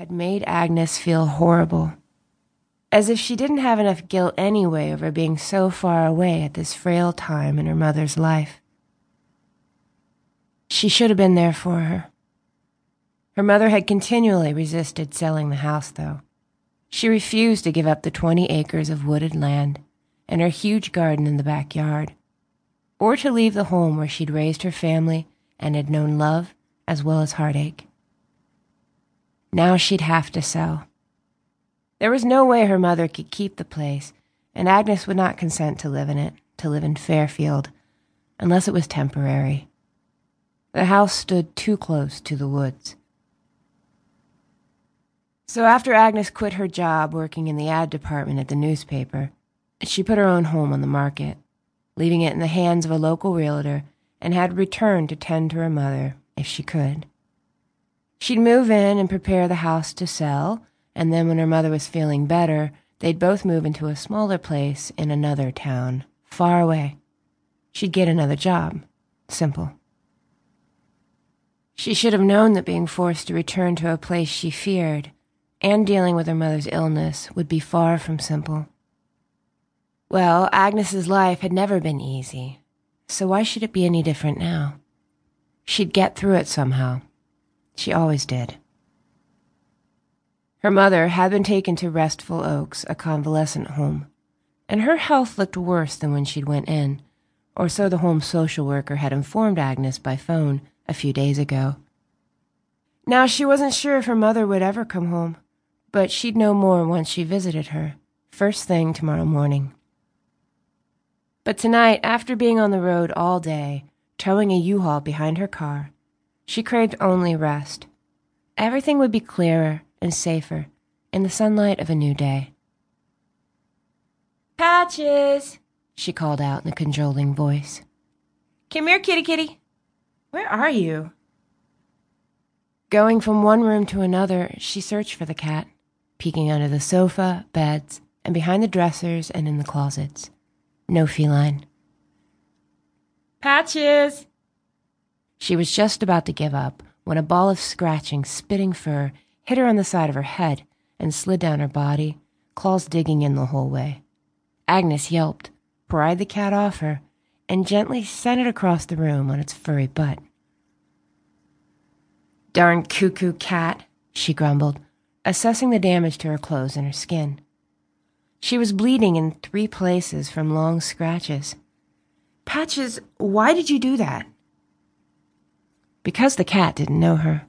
had made Agnes feel horrible, as if she didn't have enough guilt anyway over being so far away at this frail time in her mother's life. She should have been there for her. Her mother had continually resisted selling the house, though. She refused to give up the 20 acres of wooded land and her huge garden in the backyard, or to leave the home where she'd raised her family and had known love as well as heartache. Now she'd have to sell. There was no way her mother could keep the place, and Agnes would not consent to live in it, to live in Fairfield, unless it was temporary. The house stood too close to the woods. So after Agnes quit her job working in the ad department at the newspaper, she put her own home on the market, leaving it in the hands of a local realtor, and had returned to tend to her mother if she could. She'd move in and prepare the house to sell, and then when her mother was feeling better, they'd both move into a smaller place in another town, far away. She'd get another job. Simple. She should have known that being forced to return to a place she feared and dealing with her mother's illness would be far from simple. Well, Agnes's life had never been easy, so why should it be any different now? She'd get through it somehow. She always did. Her mother had been taken to Restful Oaks, a convalescent home, and her health looked worse than when she'd went in, or so the home social worker had informed Agnes by phone a few days ago. Now she wasn't sure if her mother would ever come home, but she'd know more once she visited her, first thing tomorrow morning. But tonight, after being on the road all day, towing a U-Haul behind her car, she craved only rest. Everything would be clearer and safer in the sunlight of a new day. Patches, she called out in a cajoling voice. Come here, kitty kitty. Where are you? Going from one room to another, she searched for the cat, peeking under the sofa, beds, and behind the dressers and in the closets. No feline. Patches! She was just about to give up when a ball of scratching, spitting fur hit her on the side of her head and slid down her body, claws digging in the whole way. Agnes yelped, pried the cat off her, and gently sent it across the room on its furry butt. Darn cuckoo cat, she grumbled, assessing the damage to her clothes and her skin. She was bleeding in three places from long scratches. Patches, why did you do that? Because the cat didn't know her.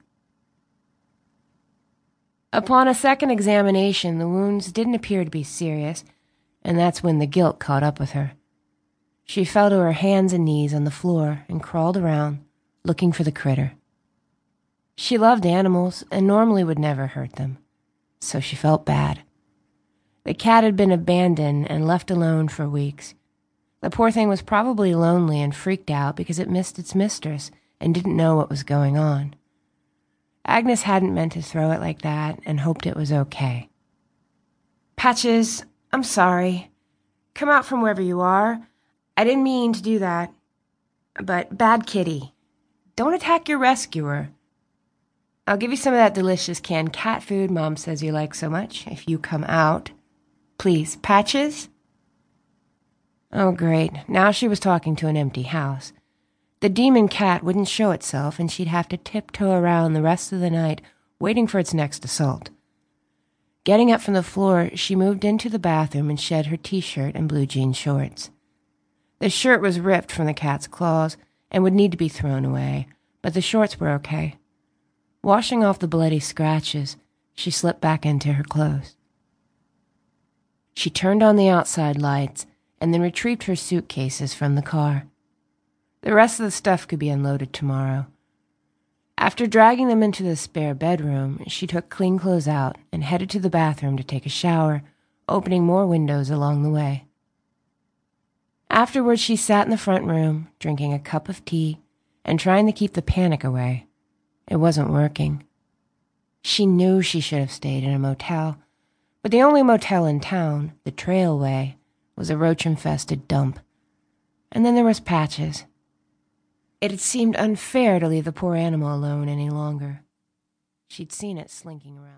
Upon a second examination, the wounds didn't appear to be serious, and that's when the guilt caught up with her. She fell to her hands and knees on the floor and crawled around, looking for the critter. She loved animals and normally would never hurt them, so she felt bad. The cat had been abandoned and left alone for weeks. The poor thing was probably lonely and freaked out because it missed its mistress and didn't know what was going on. Agnes hadn't meant to throw it like that and hoped it was okay. Patches, I'm sorry. Come out from wherever you are. I didn't mean to do that. But bad kitty. Don't attack your rescuer. I'll give you some of that delicious canned cat food Mom says you like so much if you come out. Please, Patches? Oh, great. Now she was talking to an empty house. The demon cat wouldn't show itself, and she'd have to tiptoe around the rest of the night waiting for its next assault. Getting up from the floor, she moved into the bathroom and shed her t shirt and blue jean shorts. The shirt was ripped from the cat's claws and would need to be thrown away, but the shorts were okay. Washing off the bloody scratches, she slipped back into her clothes. She turned on the outside lights and then retrieved her suitcases from the car. The rest of the stuff could be unloaded tomorrow. After dragging them into the spare bedroom, she took clean clothes out and headed to the bathroom to take a shower, opening more windows along the way. Afterwards, she sat in the front room, drinking a cup of tea and trying to keep the panic away. It wasn't working. She knew she should have stayed in a motel, but the only motel in town, the Trailway, was a roach infested dump. And then there was Patches. It had seemed unfair to leave the poor animal alone any longer. She'd seen it slinking around.